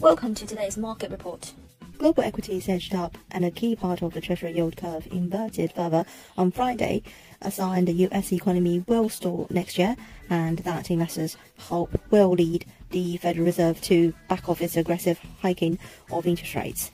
Welcome to today's market report. Global equities edged up, and a key part of the Treasury yield curve inverted further on Friday, a sign the U.S. economy will stall next year, and that investors hope will lead the Federal Reserve to back off its aggressive hiking of interest rates.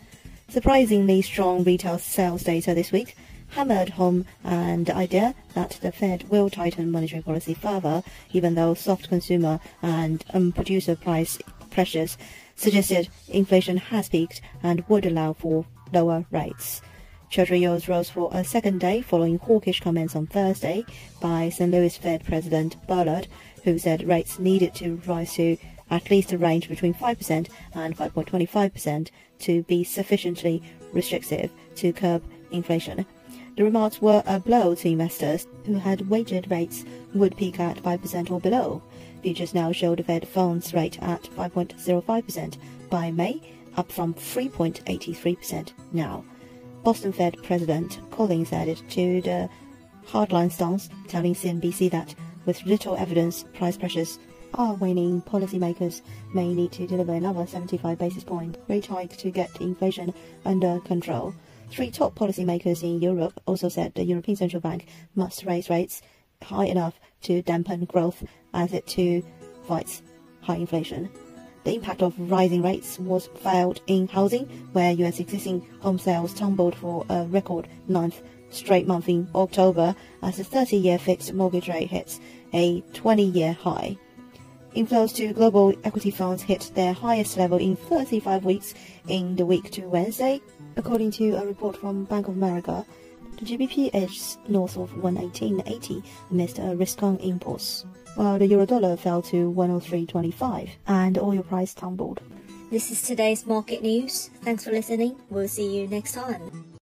Surprisingly strong retail sales data this week hammered home and the idea that the Fed will tighten monetary policy further, even though soft consumer and um, producer price pressures suggested inflation has peaked and would allow for lower rates. Treasury yields rose for a second day following hawkish comments on Thursday by St. Louis Fed President Bullard, who said rates needed to rise to at least a range between 5% and 5.25% to be sufficiently restrictive to curb inflation. The remarks were a blow to investors who had wagered rates would peak at 5% or below. Futures now show the Fed funds rate at 5.05% by May, up from 3.83% now. Boston Fed President Collins added to the hardline stance, telling CNBC that with little evidence, price pressures are waning. Policymakers may need to deliver another 75 basis point rate hike to get inflation under control. Three top policymakers in Europe also said the European Central Bank must raise rates high enough to dampen growth as it too fights high inflation. The impact of rising rates was felt in housing, where US existing home sales tumbled for a record ninth straight month in October as the 30 year fixed mortgage rate hits a 20 year high. Inflows to global equity funds hit their highest level in 35 weeks in the week to Wednesday, according to a report from Bank of America. The GBP edged north of 118.80 amidst a risk-on impulse, while the euro-dollar fell to 103.25 and oil price tumbled. This is today's market news. Thanks for listening. We'll see you next time.